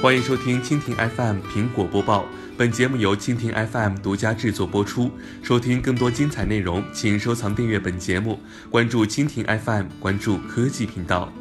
欢迎收听蜻蜓 FM 苹果播报，本节目由蜻蜓 FM 独家制作播出。收听更多精彩内容，请收藏订阅本节目，关注蜻蜓 FM，关注科技频道。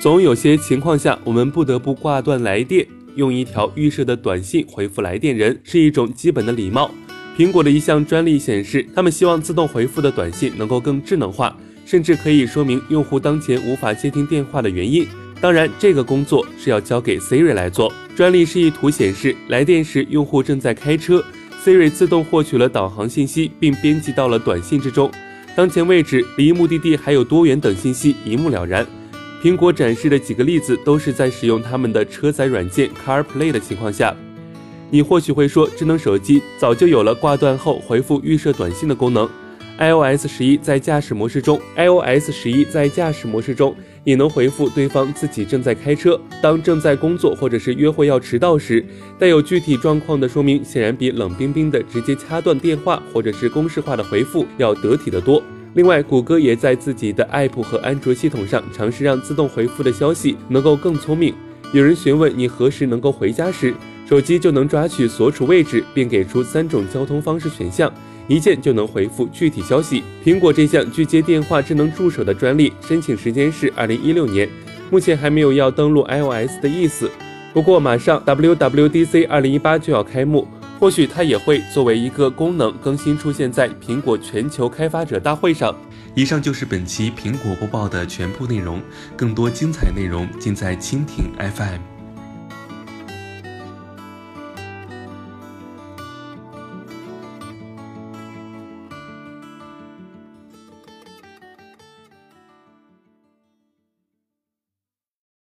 总有些情况下，我们不得不挂断来电，用一条预设的短信回复来电人，是一种基本的礼貌。苹果的一项专利显示，他们希望自动回复的短信能够更智能化，甚至可以说明用户当前无法接听电话的原因。当然，这个工作是要交给 Siri 来做。专利示意图显示，来电时用户正在开车，Siri 自动获取了导航信息，并编辑到了短信之中。当前位置、离目的地还有多远等信息一目了然。苹果展示的几个例子都是在使用他们的车载软件 CarPlay 的情况下。你或许会说，智能手机早就有了挂断后回复预设短信的功能。iOS 十一在驾驶模式中，iOS 十一在驾驶模式中也能回复对方自己正在开车。当正在工作或者是约会要迟到时，带有具体状况的说明显然比冷冰冰的直接掐断电话或者是公式化的回复要得体得多。另外，谷歌也在自己的 App 和安卓系统上尝试让自动回复的消息能够更聪明。有人询问你何时能够回家时，手机就能抓取所处位置，并给出三种交通方式选项。一键就能回复具体消息。苹果这项拒接电话智能助手的专利申请时间是二零一六年，目前还没有要登录 iOS 的意思。不过马上 WWDC 二零一八就要开幕，或许它也会作为一个功能更新出现在苹果全球开发者大会上。以上就是本期苹果播报的全部内容，更多精彩内容尽在蜻蜓 FM。